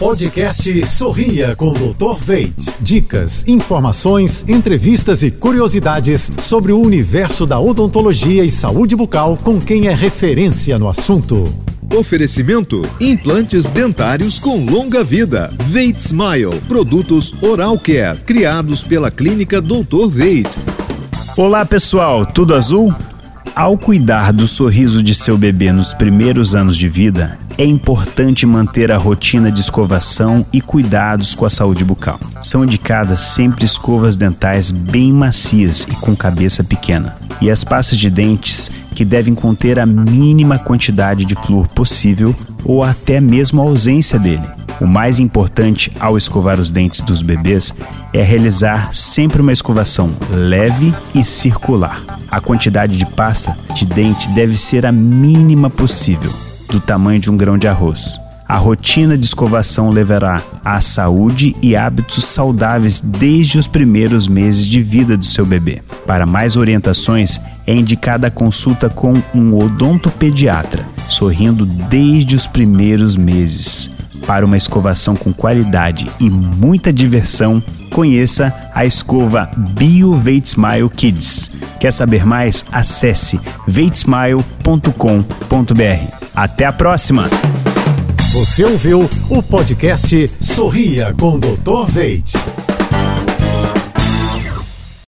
Podcast Sorria com Dr. Veit. Dicas, informações, entrevistas e curiosidades sobre o universo da odontologia e saúde bucal com quem é referência no assunto. Oferecimento: implantes dentários com longa vida. Veit Smile, produtos Oral Care, criados pela clínica Dr. Veit. Olá, pessoal, tudo azul? Ao cuidar do sorriso de seu bebê nos primeiros anos de vida, é importante manter a rotina de escovação e cuidados com a saúde bucal. São indicadas sempre escovas dentais bem macias e com cabeça pequena, e as pastas de dentes que devem conter a mínima quantidade de flúor possível ou até mesmo a ausência dele. O mais importante ao escovar os dentes dos bebês é realizar sempre uma escovação leve e circular. A quantidade de pasta de dente deve ser a mínima possível, do tamanho de um grão de arroz. A rotina de escovação levará à saúde e hábitos saudáveis desde os primeiros meses de vida do seu bebê. Para mais orientações, é indicada a consulta com um odontopediatra, sorrindo desde os primeiros meses. Para uma escovação com qualidade e muita diversão, conheça a escova Bio Smile Kids. Quer saber mais? Acesse veitsmile.com.br. Até a próxima! Você ouviu o podcast Sorria com Dr. Veit.